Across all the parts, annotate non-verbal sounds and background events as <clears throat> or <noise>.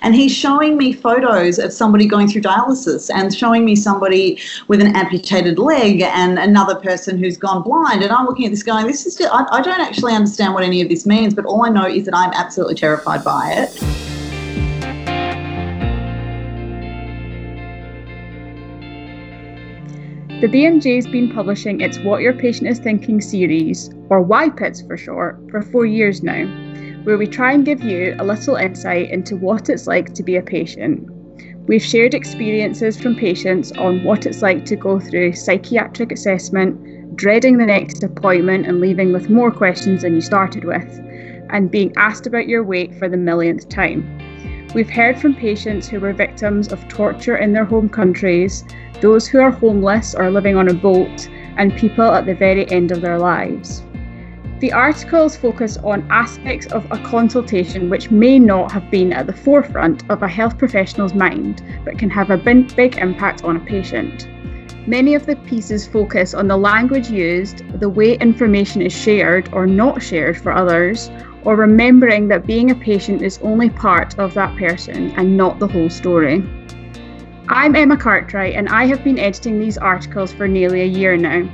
And he's showing me photos of somebody going through dialysis and showing me somebody with an amputated leg and another person who's gone blind. And I'm looking at this going, this is just, I, I don't actually understand what any of this means, but all I know is that I'm absolutely terrified by it. The BMJ's been publishing its What Your Patient is Thinking series, or YPITS for short, for four years now where we try and give you a little insight into what it's like to be a patient. We've shared experiences from patients on what it's like to go through psychiatric assessment, dreading the next appointment and leaving with more questions than you started with, and being asked about your weight for the millionth time. We've heard from patients who were victims of torture in their home countries, those who are homeless or living on a boat, and people at the very end of their lives. The articles focus on aspects of a consultation which may not have been at the forefront of a health professional's mind, but can have a big impact on a patient. Many of the pieces focus on the language used, the way information is shared or not shared for others, or remembering that being a patient is only part of that person and not the whole story. I'm Emma Cartwright and I have been editing these articles for nearly a year now.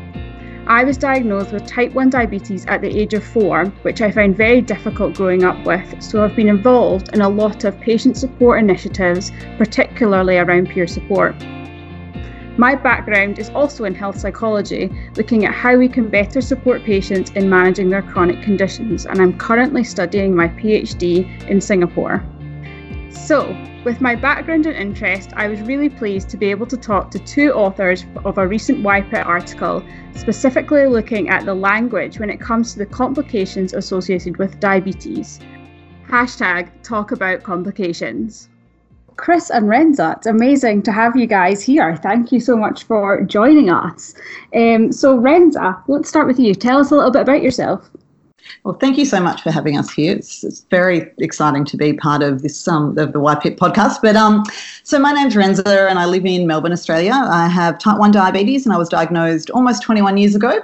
I was diagnosed with type 1 diabetes at the age of four, which I found very difficult growing up with, so I've been involved in a lot of patient support initiatives, particularly around peer support. My background is also in health psychology, looking at how we can better support patients in managing their chronic conditions, and I'm currently studying my PhD in Singapore. So, with my background and interest, I was really pleased to be able to talk to two authors of a recent YPIT article, specifically looking at the language when it comes to the complications associated with diabetes. Hashtag talk about complications. Chris and Renza, it's amazing to have you guys here. Thank you so much for joining us. Um, so, Renza, let's start with you. Tell us a little bit about yourself. Well, thank you so much for having us here. It's, it's very exciting to be part of this um, of the YPIT podcast. But um, so my name's Renza, and I live in Melbourne, Australia. I have type one diabetes, and I was diagnosed almost 21 years ago.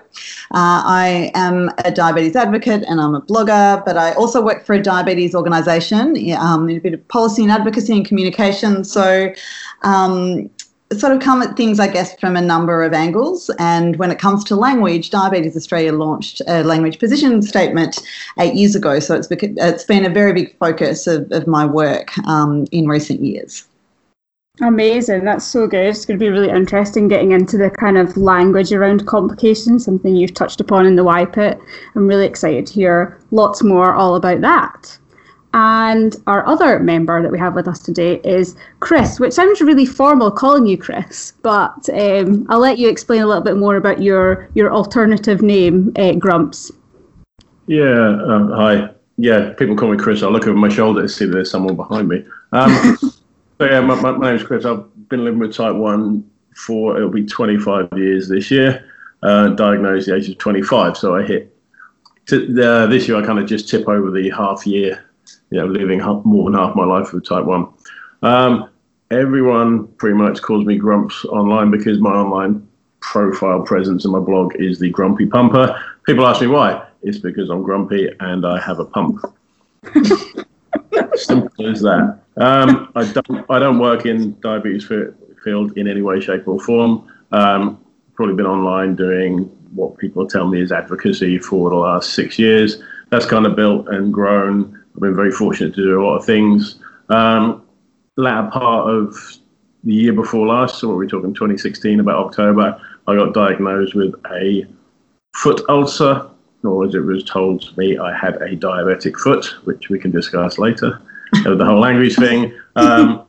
Uh, I am a diabetes advocate, and I'm a blogger. But I also work for a diabetes organisation, um, in a bit of policy and advocacy and communication. So um, sort of come at things, I guess, from a number of angles. And when it comes to language, Diabetes Australia launched a language position statement eight years ago. So it's, it's been a very big focus of, of my work um, in recent years. Amazing. That's so good. It's going to be really interesting getting into the kind of language around complications, something you've touched upon in the YPIT. I'm really excited to hear lots more all about that. And our other member that we have with us today is Chris, which sounds really formal calling you Chris, but um, I'll let you explain a little bit more about your, your alternative name, uh, Grumps. Yeah, um, hi. Yeah, people call me Chris. I look over my shoulder to see that there's someone behind me. Um, <laughs> so yeah, my, my, my name is Chris. I've been living with type 1 for, it'll be 25 years this year, uh, diagnosed at the age of 25. So I hit, t- uh, this year I kind of just tip over the half year you know, living more than half my life with type 1. Um, everyone pretty much calls me Grumps online because my online profile presence in my blog is the Grumpy Pumper. People ask me why. It's because I'm grumpy and I have a pump. <laughs> Simple as that. Um, I don't. I don't work in diabetes field in any way, shape, or form. Um, probably been online doing what people tell me is advocacy for the last six years. That's kind of built and grown I've been very fortunate to do a lot of things. Um, latter part of the year before last, so what we're talking 2016, about October, I got diagnosed with a foot ulcer, or as it was told to me, I had a diabetic foot, which we can discuss later. the whole language thing. Um,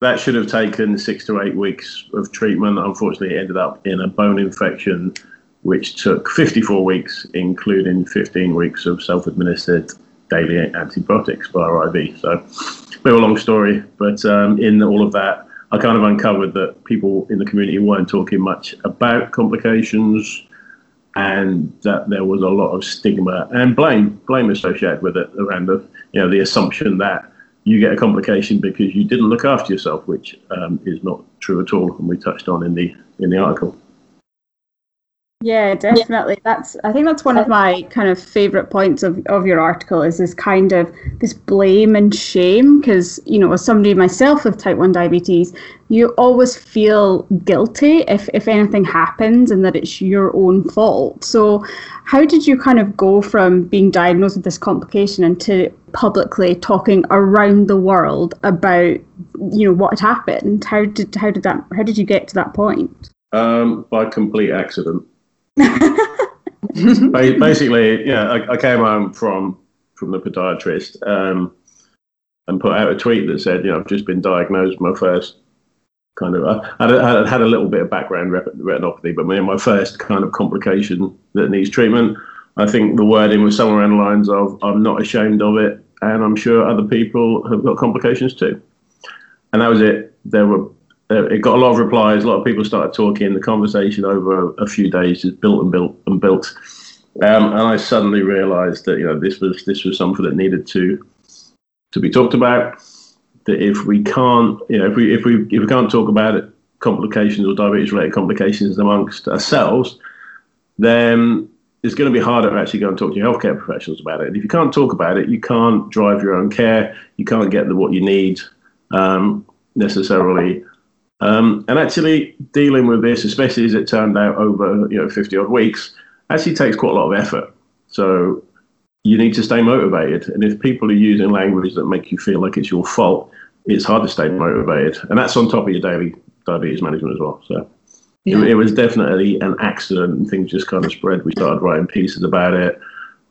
that should have taken six to eight weeks of treatment. Unfortunately, it ended up in a bone infection, which took 54 weeks, including 15 weeks of self administered daily antibiotics via IV. So, bit of a long story, but um, in all of that, I kind of uncovered that people in the community weren't talking much about complications and that there was a lot of stigma and blame blame associated with it around the you know the assumption that you get a complication because you didn't look after yourself, which um, is not true at all, and we touched on in the in the article. Yeah, definitely. That's I think that's one of my kind of favorite points of, of your article is this kind of this blame and shame because you know as somebody myself with type 1 diabetes, you always feel guilty if if anything happens and that it's your own fault. So how did you kind of go from being diagnosed with this complication into publicly talking around the world about you know what had happened? How did how did that how did you get to that point? Um, by complete accident. <laughs> Basically, yeah, I, I, came home from from the podiatrist um, and put out a tweet that said, you know, I've just been diagnosed with my first kind of, I had, a, had a little bit of background retinopathy, but my first kind of complication that needs treatment. I think the wording was somewhere around the lines of, I'm not ashamed of it, and I'm sure other people have got complications too. And that was it. There were it got a lot of replies. A lot of people started talking. The conversation over a, a few days just built and built and built. Um, and I suddenly realised that you know this was this was something that needed to to be talked about. That if we can't, you know, if we if we if we can't talk about it, complications or diabetes related complications amongst ourselves, then it's going to be harder to actually go and talk to your healthcare professionals about it. And if you can't talk about it, you can't drive your own care. You can't get the what you need um, necessarily um, and actually dealing with this, especially as it turned out over you know 50 odd weeks, actually takes quite a lot of effort. So you need to stay motivated. And if people are using language that make you feel like it's your fault, it's hard to stay motivated. And that's on top of your daily diabetes management as well. So yeah. it, it, was definitely an accident and things just kind of spread. We started writing pieces about it,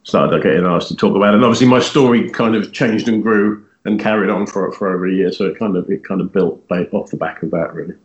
started getting asked to talk about it. And obviously my story kind of changed and grew and carried on for for over a year. So it kind of it kind of built off the back of that, really.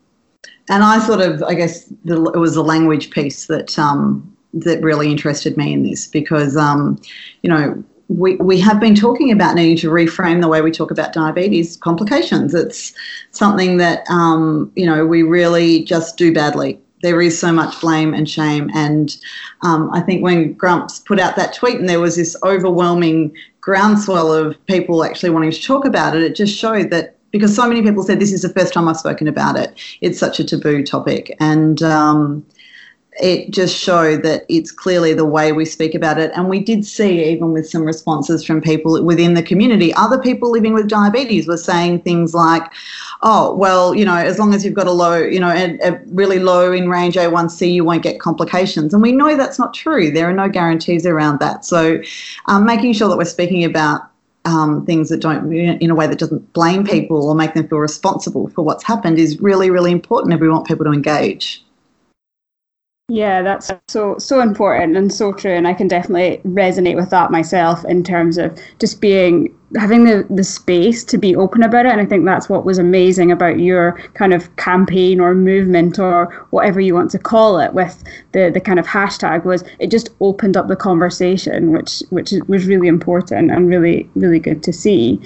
And I sort of, I guess, the, it was the language piece that um, that really interested me in this because, um, you know, we, we have been talking about needing to reframe the way we talk about diabetes complications. It's something that, um, you know, we really just do badly. There is so much blame and shame. And um, I think when Grumps put out that tweet and there was this overwhelming groundswell of people actually wanting to talk about it, it just showed that because so many people said this is the first time I've spoken about it, it's such a taboo topic. And um, it just showed that it's clearly the way we speak about it. And we did see, even with some responses from people within the community, other people living with diabetes were saying things like, oh, well, you know, as long as you've got a low, you know, a, a, really low in range A1C, you won't get complications. And we know that's not true. There are no guarantees around that. So um, making sure that we're speaking about um, things that don't, in a way that doesn't blame people or make them feel responsible for what's happened is really, really important if we want people to engage. Yeah, that's so so important and so true, and I can definitely resonate with that myself in terms of just being having the the space to be open about it. And I think that's what was amazing about your kind of campaign or movement or whatever you want to call it with the the kind of hashtag was it just opened up the conversation, which which was really important and really really good to see.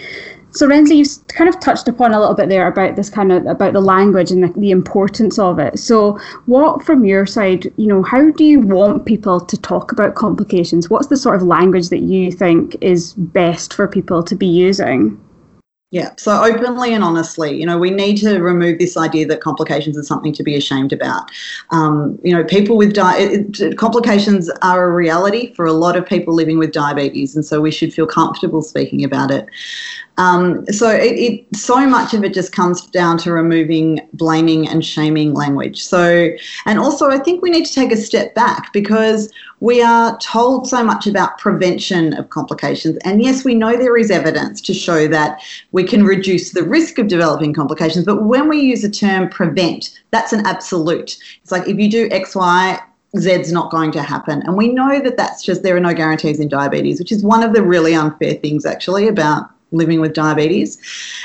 So Renza, you've kind of touched upon a little bit there about this kind of about the language and the, the, importance of it. So, what from your side, you know, how do you want people to talk about complications? What's the sort of language that you think is best for people to be using? Yeah, so openly and honestly, you know, we need to remove this idea that complications are something to be ashamed about. Um, you know, people with di- complications are a reality for a lot of people living with diabetes, and so we should feel comfortable speaking about it. Um, so it, it, so much of it just comes down to removing blaming and shaming language. So, and also I think we need to take a step back because we are told so much about prevention of complications. And yes, we know there is evidence to show that we can reduce the risk of developing complications. But when we use the term prevent, that's an absolute. It's like if you do X, Y, Z's not going to happen. And we know that that's just, there are no guarantees in diabetes, which is one of the really unfair things actually about living with diabetes.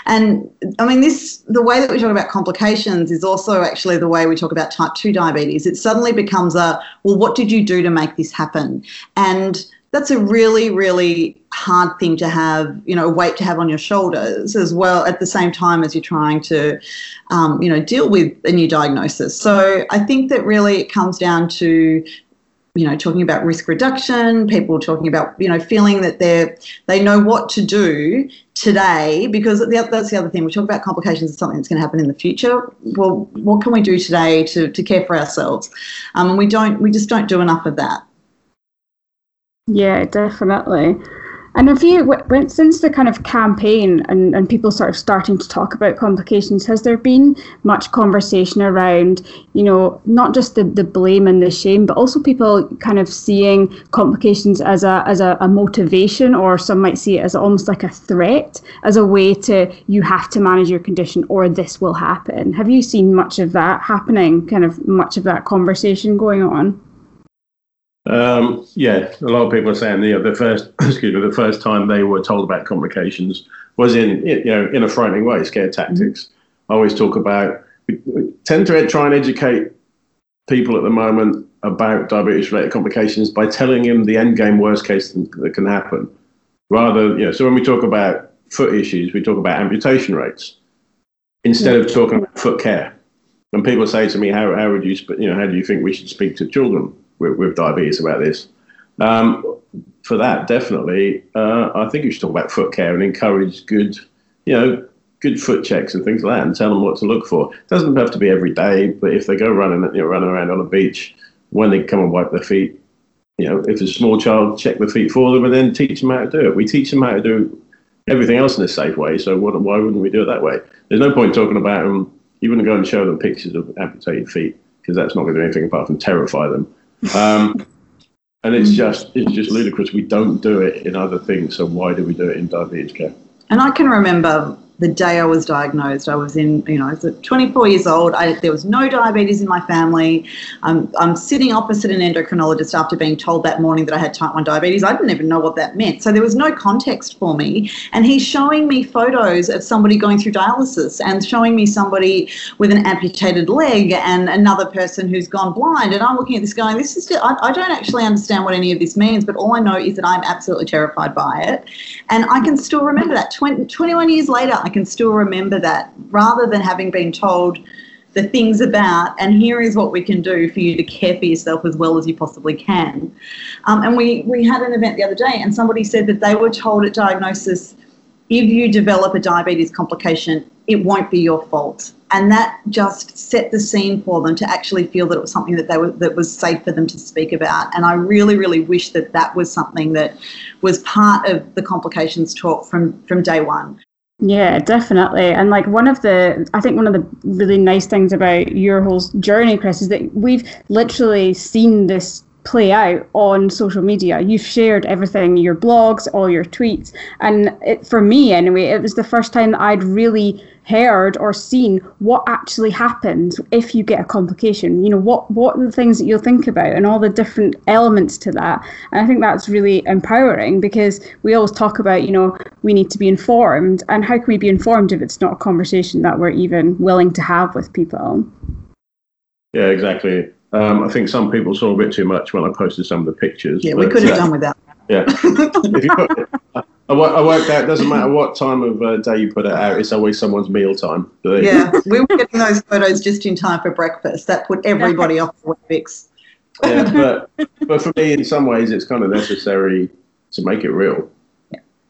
And I mean, this the way that we talk about complications is also actually the way we talk about type 2 diabetes. It suddenly becomes a, well, what did you do to make this happen? And that's a really, really hard thing to have, you know, weight to have on your shoulders as well at the same time as you're trying to, um, you know, deal with a new diagnosis. So I think that really it comes down to you know talking about risk reduction people talking about you know feeling that they're they know what to do today because the, that's the other thing. We talk about complications of something that's going to happen in the future. Well what can we do today to, to care for ourselves? Um, and we don't we just don't do enough of that. Yeah definitely and have you, since the kind of campaign and, and people sort of starting to talk about complications, has there been much conversation around, you know, not just the, the blame and the shame, but also people kind of seeing complications as a as a, a motivation, or some might see it as almost like a threat, as a way to you have to manage your condition or this will happen. Have you seen much of that happening? Kind of much of that conversation going on? Um, yeah, a lot of people are saying you know, the first <clears throat> excuse me the first time they were told about complications was in you know in a frightening way, scare tactics. Mm-hmm. I always talk about we tend to try and educate people at the moment about diabetes related complications by telling them the end game worst case that can happen. Rather, you know, so when we talk about foot issues, we talk about amputation rates instead of talking about foot care. When people say to me, "How how would you you know how do you think we should speak to children?" With, with diabetes about this. Um, for that, definitely, uh, I think you should talk about foot care and encourage good, you know, good foot checks and things like that, and tell them what to look for. It doesn't have to be every day, but if they go running, you know, running around on a beach, when they come and wipe their feet, you know, if it's a small child, check the feet for them, and then teach them how to do it. We teach them how to do everything else in a safe way. So what, why wouldn't we do it that way? There's no point talking about them. You wouldn't go and show them pictures of amputated feet because that's not going to do anything apart from terrify them. Um, and it's just it's just ludicrous. We don't do it in other things, so why do we do it in diabetes care? And I can remember the day I was diagnosed, I was in, you know, I was 24 years old. I, there was no diabetes in my family. I'm, I'm sitting opposite an endocrinologist after being told that morning that I had type 1 diabetes. I didn't even know what that meant. So there was no context for me. And he's showing me photos of somebody going through dialysis and showing me somebody with an amputated leg and another person who's gone blind. And I'm looking at this going, this is, just, I, I don't actually understand what any of this means, but all I know is that I'm absolutely terrified by it. And I can still remember that 20, 21 years later. I can still remember that rather than having been told the things about, and here is what we can do for you to care for yourself as well as you possibly can. Um, and we, we had an event the other day, and somebody said that they were told at diagnosis if you develop a diabetes complication, it won't be your fault. And that just set the scene for them to actually feel that it was something that they were that was safe for them to speak about. And I really, really wish that that was something that was part of the complications talk from from day one. Yeah, definitely. And like one of the, I think one of the really nice things about your whole journey, Chris, is that we've literally seen this play out on social media. You've shared everything, your blogs, all your tweets. And it, for me, anyway, it was the first time that I'd really heard or seen what actually happens if you get a complication. You know, what, what are the things that you'll think about and all the different elements to that. And I think that's really empowering because we always talk about, you know, we need to be informed. And how can we be informed if it's not a conversation that we're even willing to have with people? Yeah, exactly. Um, I think some people saw a bit too much when I posted some of the pictures. Yeah, we could have uh, done without. Yeah. <laughs> I, I worked out. Doesn't matter what time of uh, day you put it out. It's always someone's meal time. Yeah, <laughs> we were getting those photos just in time for breakfast. That put everybody off the Weetabix. yeah, <laughs> but but for me, in some ways, it's kind of necessary to make it real.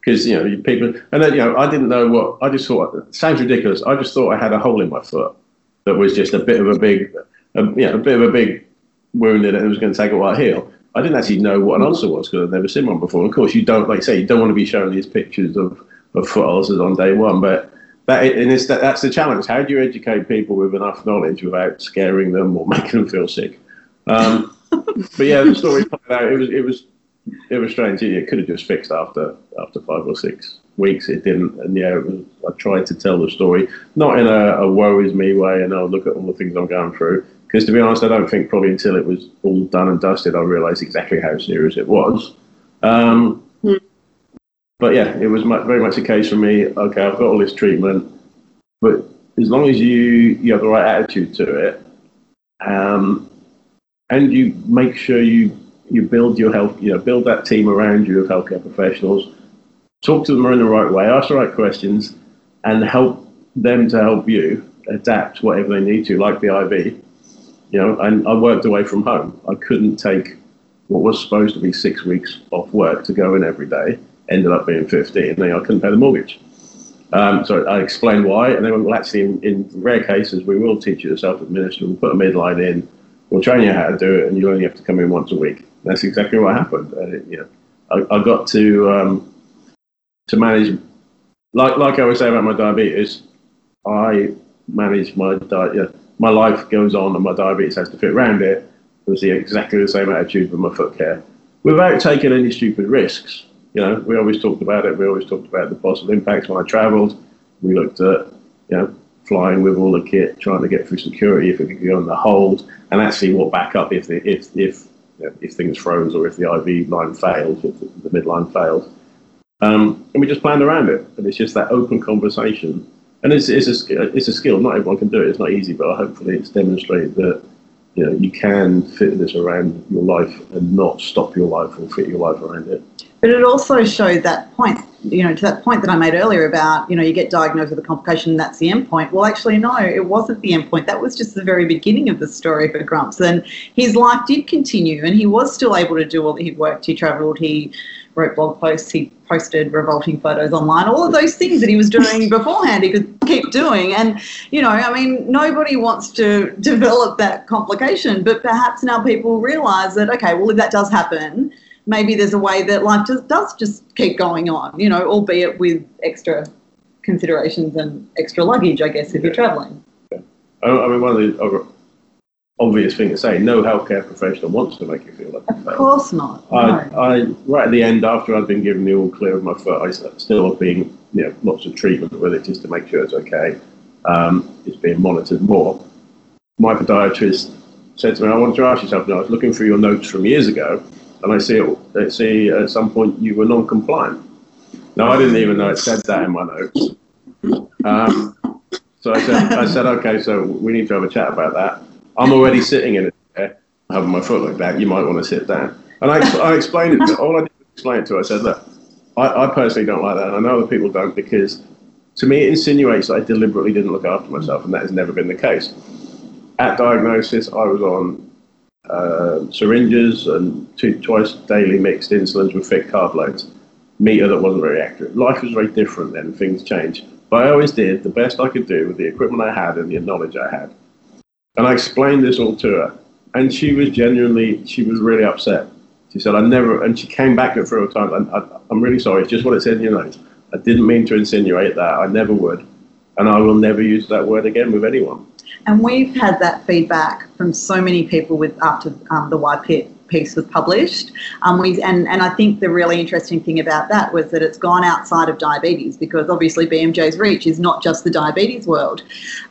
Because you know, people, and then you know, I didn't know what. I just thought sounds ridiculous. I just thought I had a hole in my foot that was just a bit of a big, a, you know, a bit of a big wound in it, and it was going to take a while to heal. I didn't actually know what an ulcer was because I'd never seen one before. of course, you don't, like say, you don't want to be showing these pictures of, of foot ulcers on day one. But that, and it's, that, that's the challenge. How do you educate people with enough knowledge without scaring them or <laughs> making them feel sick? Um, <laughs> but yeah, the story played out. It was, it was, it was strange. It could have just fixed after after five or six weeks. It didn't, and yeah, was, I tried to tell the story not in a, a woe is me way, and I'll look at all the things I'm going through because to be honest, I don't think probably until it was all done and dusted, I realised exactly how serious it was. Um, mm. But yeah, it was much, very much a case for me. Okay, I've got all this treatment, but as long as you you have the right attitude to it, um, and you make sure you you build your health, you know, build that team around you of healthcare professionals, talk to them in the right way, ask the right questions, and help them to help you adapt whatever they need to, like the IV you know, and I worked away from home. I couldn't take what was supposed to be six weeks off work to go in every day ended up being 15, and then I couldn't pay the mortgage. Um, so I explained why, and then well, actually, in, in, rare cases, we will teach you to self-administer. We'll put a midline in, we'll train you how to do it, and you only have to come in once a week. That's exactly what happened. And it, you know, I, I got to um, to manage, like like I was saying about my diabetes. I manage my diet. Yeah, my life goes on, and my diabetes has to fit around it. The exactly the same attitude with my foot care, without taking any stupid risks you know, we always talked about it. We always talked about the possible impacts when I travelled. We looked at, you know, flying with all the kit, trying to get through security if it could go on the hold, and actually what back up if the, if if you know, if things froze or if the IV line failed, if the, the midline failed. Um, and we just planned around it. And it's just that open conversation. And it's, it's, a, it's a skill. Not everyone can do it. It's not easy, but hopefully it's demonstrated that you know you can fit this around your life and not stop your life or fit your life around it. But it also showed that point, you know, to that point that I made earlier about, you know, you get diagnosed with a complication and that's the end point. Well, actually, no, it wasn't the end point. That was just the very beginning of the story for Grumps. And his life did continue and he was still able to do all that he worked, he travelled, he wrote blog posts, he posted revolting photos online, all of those things that he was doing <laughs> beforehand, he could keep doing. And, you know, I mean, nobody wants to <laughs> develop that complication, but perhaps now people realise that, okay, well, if that does happen, maybe there's a way that life just does just keep going on, you know, albeit with extra considerations and extra luggage, I guess, if you're traveling. Yeah. I mean, one of the obvious thing to say, no healthcare professional wants to make you feel like Of course not. I, no. I, right at the end, after I'd been given the all clear of my foot, I still have been, you know, lots of treatment with it just to make sure it's okay. Um, it's being monitored more. My podiatrist said to me, I want to ask you something. I was looking through your notes from years ago, and I see it, I see at some point you were non-compliant. Now I didn't even know it said that in my notes. Um, so I said, I said, okay, so we need to have a chat about that. I'm already sitting in a chair, having my foot like that. You might want to sit down. And I, I explained it. To, all I did was explain it to her. I said, look, I, I personally don't like that. And I know other people don't because to me it insinuates that I deliberately didn't look after myself, and that has never been the case. At diagnosis, I was on uh, syringes and two, twice daily mixed insulins with thick carb loads. Meter that wasn't very accurate. Life was very different then, things changed. But I always did the best I could do with the equipment I had and the knowledge I had. And I explained this all to her. And she was genuinely, she was really upset. She said, I never, and she came back at several times. I, I'm really sorry, it's just what it said in your notes. I didn't mean to insinuate that. I never would. And I will never use that word again with anyone. And we've had that feedback from so many people with after um, the YPIT piece was published. Um, we, and, and I think the really interesting thing about that was that it's gone outside of diabetes because obviously BMJ's reach is not just the diabetes world.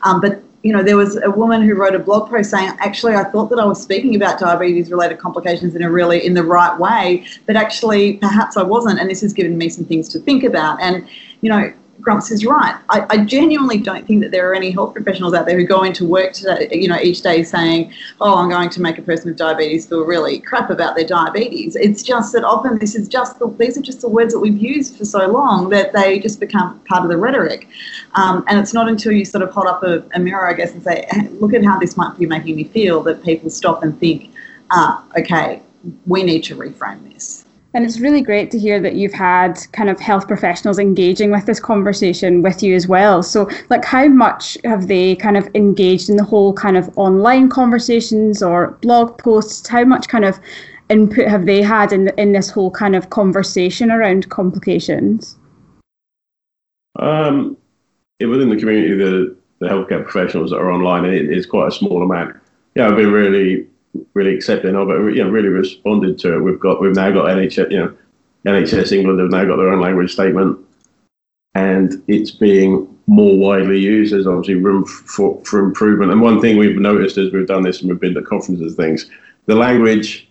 Um, but you know, there was a woman who wrote a blog post saying, actually, I thought that I was speaking about diabetes related complications in a really, in the right way, but actually, perhaps I wasn't. And this has given me some things to think about. And, you know, Grumps is right. I, I, genuinely don't think that there are any health professionals out there who go into work today, you know, each day saying, "Oh, I'm going to make a person with diabetes feel really crap about their diabetes." It's just that often this is just the, these are just the words that we've used for so long that they just become part of the rhetoric. Um, and it's not until you sort of hold up a, a mirror, I guess, and say, "Look at how this might be making me feel," that people stop and think, "Ah, okay, we need to reframe this." And it's really great to hear that you've had kind of health professionals engaging with this conversation with you as well. So, like, how much have they kind of engaged in the whole kind of online conversations or blog posts? How much kind of input have they had in in this whole kind of conversation around complications? Um, within the community, the the healthcare professionals that are online, it is quite a small amount. Yeah, I've been really really accepting of it, you know, really responded to it. We've got we've now got NHS, you know, NHS England have now got their own language statement, and it's being more widely used. There's obviously room for, for improvement. And one thing we've noticed as we've done this and we've been to conferences, and things, the language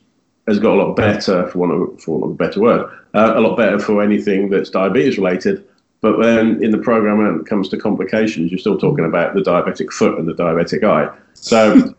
has got a lot better, for want of, for want of a better word, uh, a lot better for anything that's diabetes related. But then in the program, when it comes to complications, you're still talking about the diabetic foot and the diabetic eye. So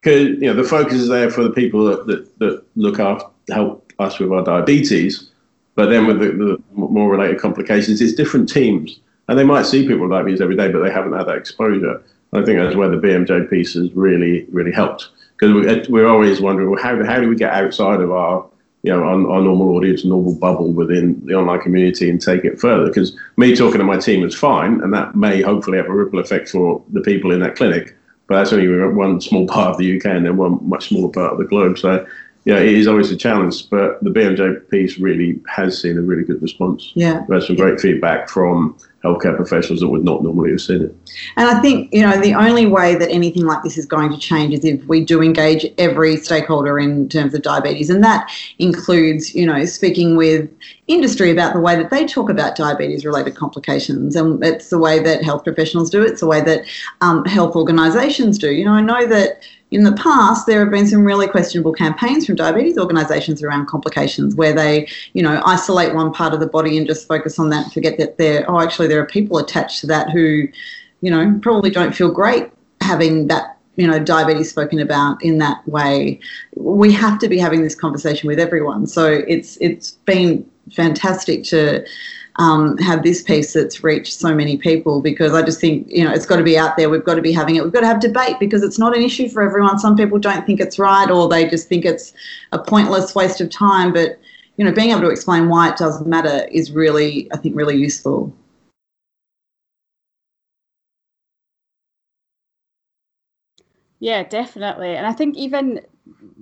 because you know the focus is there for the people that, that, that look after help us with our diabetes, but then with the, the, more related complications, it's different teams, and they might see people with diabetes every day, but they haven't had that exposure. I think that's where the BMJ piece has really really helped because we, we're always wondering well, how how do we get outside of our you know, our, our, normal audience, normal bubble within the online community and take it further. Because me talking to my team is fine, and that may hopefully have a ripple effect for the people in that clinic. But that's only one small part of the UK and then one much smaller part of the globe. So, yeah, it is always a challenge. But the BMJ piece really has seen a really good response. Yeah. We had some great feedback from healthcare professionals that would not normally have seen it. And I think, you know, the only way that anything like this is going to change is if we do engage every stakeholder in terms of diabetes. And that includes, you know, speaking with industry about the way that they talk about diabetes related complications. And it's the way that health professionals do it, it's the way that um, health organisations do. You know, I know that in the past, there have been some really questionable campaigns from diabetes organisations around complications where they, you know, isolate one part of the body and just focus on that and forget that there, oh, actually, there are people attached to that who, you know, probably don't feel great having that, you know, diabetes spoken about in that way. We have to be having this conversation with everyone. So it's it's been fantastic to um, have this piece that's reached so many people because I just think you know it's got to be out there. We've got to be having it. We've got to have debate because it's not an issue for everyone. Some people don't think it's right or they just think it's a pointless waste of time. But you know, being able to explain why it does matter is really, I think, really useful. Yeah, definitely. And I think even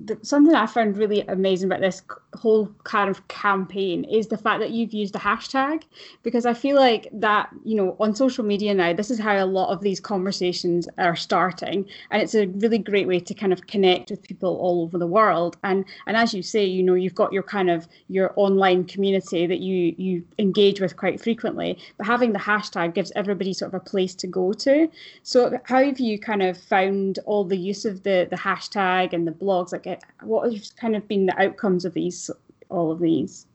the, something I found really amazing about this whole kind of campaign is the fact that you've used a hashtag because I feel like that you know on social media now this is how a lot of these conversations are starting and it's a really great way to kind of connect with people all over the world and and as you say you know you've got your kind of your online community that you you engage with quite frequently but having the hashtag gives everybody sort of a place to go to. So how have you kind of found all the use of the the hashtag and the blogs like what have kind of been the outcomes of these all of these?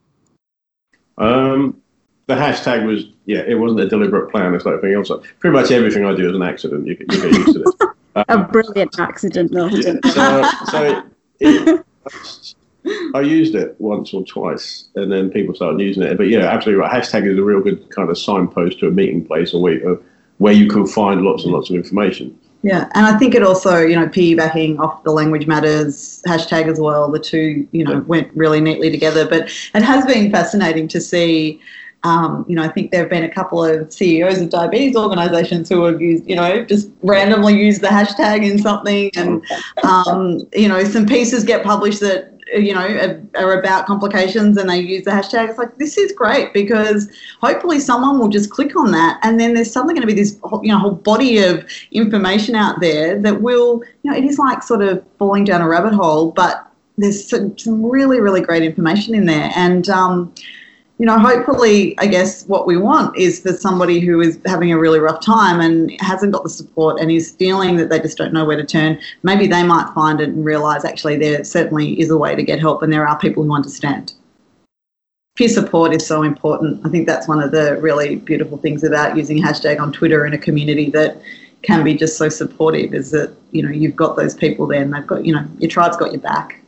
Um, the hashtag was yeah, it wasn't a deliberate plan. It's like everything else. Pretty much everything I do is an accident. You, you get used to it. <laughs> Um, a brilliant accident, though. Yeah, so, so it, I used it once or twice, and then people started using it. But yeah, absolutely right. Hashtag is a real good kind of signpost to a meeting place, or where, where you can find lots and lots of information. Yeah, and I think it also, you know, piggybacking off the language matters hashtag as well. The two, you know, went really neatly together. But it has been fascinating to see. Um, you know, I think there have been a couple of CEOs of diabetes organisations who have used, you know, just randomly used the hashtag in something, and um, you know, some pieces get published that you know, are about complications and they use the hashtag. It's like, this is great because hopefully someone will just click on that and then there's suddenly going to be this, you know, whole body of information out there that will, you know, it is like sort of falling down a rabbit hole, but there's some, really, really great information in there. And, um, you know, hopefully, I guess what we want is for somebody who is having a really rough time and hasn't got the support and is feeling that they just don't know where to turn, maybe they might find it and realize actually there certainly is a way to get help and there are people who understand. Peer support is so important. I think that's one of the really beautiful things about using hashtag on Twitter in a community that can be just so supportive is that, you know, you've got those people there and they've got, you know, your tribe's got your back.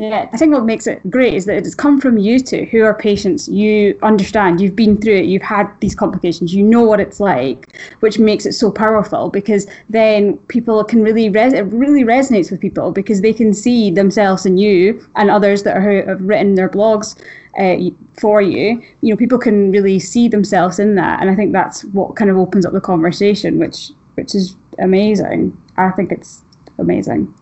Yeah, I think what makes it great is that it's come from you two who are patients. You understand, you've been through it, you've had these complications, you know what it's like, which makes it so powerful because then people can really, res- it really resonates with people because they can see themselves in you and others that are, who have written their blogs uh, for you. You know, people can really see themselves in that. And I think that's what kind of opens up the conversation, which, which is amazing. I think it's amazing.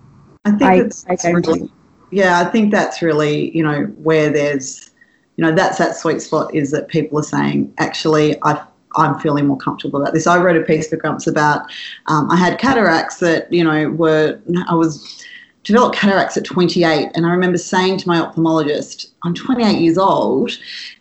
I think I, it's, I, really yeah, I think that's really, you know, where there's, you know, that's that sweet spot is that people are saying, actually, I, I'm feeling more comfortable about this. I wrote a piece for Grumps about, um, I had cataracts that, you know, were, I was developed cataracts at 28 and i remember saying to my ophthalmologist i'm 28 years old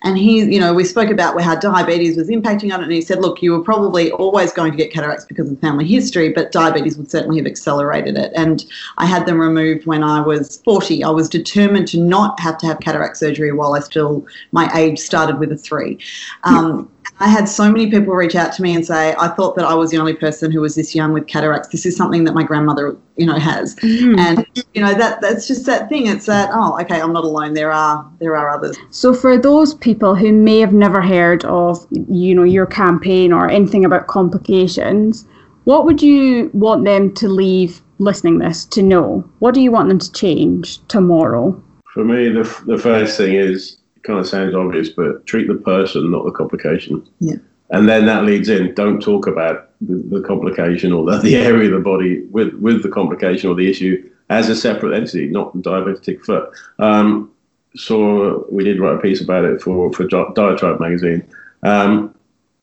and he you know we spoke about how diabetes was impacting on it and he said look you were probably always going to get cataracts because of family history but diabetes would certainly have accelerated it. And i had them removed when i was 40 i was determined to not have to have cataract surgery while i still my age started with a three. Um, I had so many people reach out to me and say, I thought that I was the only person who was this young with cataracts. This is something that my grandmother, you know, has. Mm-hmm. And, you know, that that's just that thing. It's that, oh, okay, I'm not alone. There are there are others. So for those people who may have never heard of, you know, your campaign or anything about complications, what would you want them to leave listening this to know? What do you want them to change tomorrow? For me, the, the first thing is kind of sounds obvious, but treat the person, not the complication. Yeah. And then that leads in. Don't talk about the, the complication or the, the area of the body with with the complication or the issue as a separate entity, not the diabetic foot. Um, so we did write a piece about it for for Diatribe magazine. Um,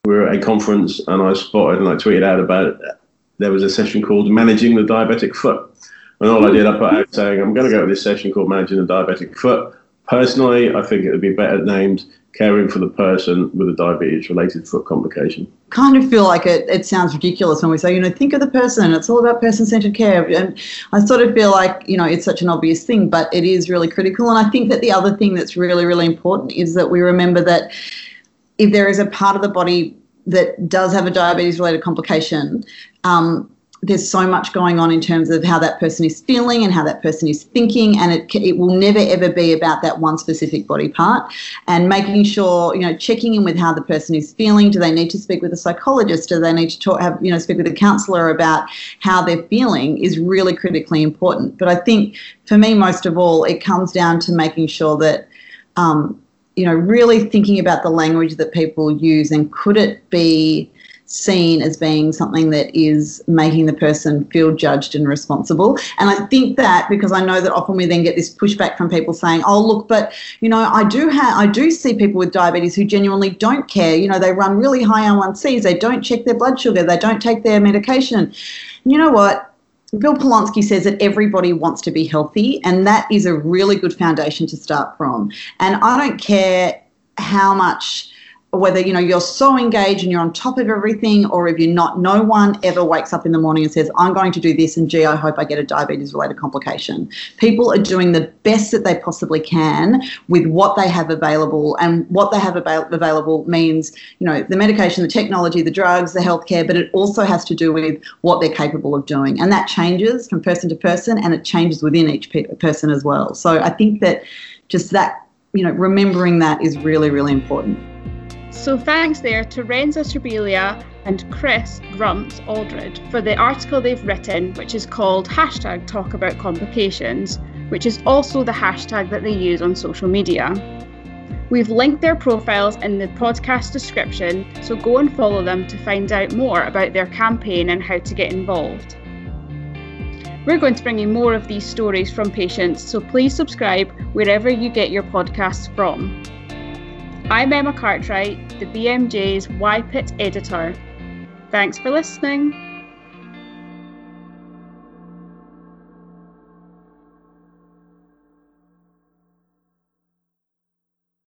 we were at a conference and I spotted and I tweeted out about it. There was a session called Managing the Diabetic Foot. And all I did, I put out saying, I'm going to go to this session called Managing the Diabetic Foot. Personally, I think it would be better named caring for the person with a diabetes related foot complication. Kind of feel like it, it sounds ridiculous when we say, you know, think of the person. It's all about person centered care. And I sort of feel like, you know, it's such an obvious thing, but it is really critical. And I think that the other thing that's really, really important is that we remember that if there is a part of the body that does have a diabetes related complication, um, there's so much going on in terms of how that person is feeling and how that person is thinking and it, it will never ever be about that one specific body part. And making sure you know checking in with how the person is feeling do they need to speak with a psychologist? Do they need to talk have you know speak with a counselor about how they're feeling is really critically important. But i think for me most of all it comes down to making sure that um, you know really thinking about the language that people use and could it be seen as being something that is making the person feel judged and responsible. And I think that because I know that often we then get this pushback from people saying, "Oh, look, but you know, I do have I do see people with diabetes who genuinely don't care. You know, they run really high A1Cs, they don't check their blood sugar, they don't take their medication." You know what? Bill Polonsky says that everybody wants to be healthy, and that is a really good foundation to start from. And I don't care how much whether you know you're so engaged and you're on top of everything or if you're not no one ever wakes up in the morning and says i'm going to do this and gee i hope i get a diabetes related complication. People are doing the best that they possibly can with what they have available and what they have avail- available means you know the medication the technology the drugs the healthcare but it also has to do with what they're capable of doing and that changes from person to person and it changes within each pe- person as well. So i think that just that you know remembering that is really really important so thanks there to Renza Scibilia and Chris Grumps Aldred for the article they've written, which is called hashtag talk about complications, which is also the hashtag that they use on social media. We've linked their profiles in the podcast description, so go and follow them to find out more about their campaign and how to get involved. We're going to bring you more of these stories from patients, so please subscribe wherever you get your podcasts from. I'm Emma Cartwright, the BMJ's YPIT editor. Thanks for listening.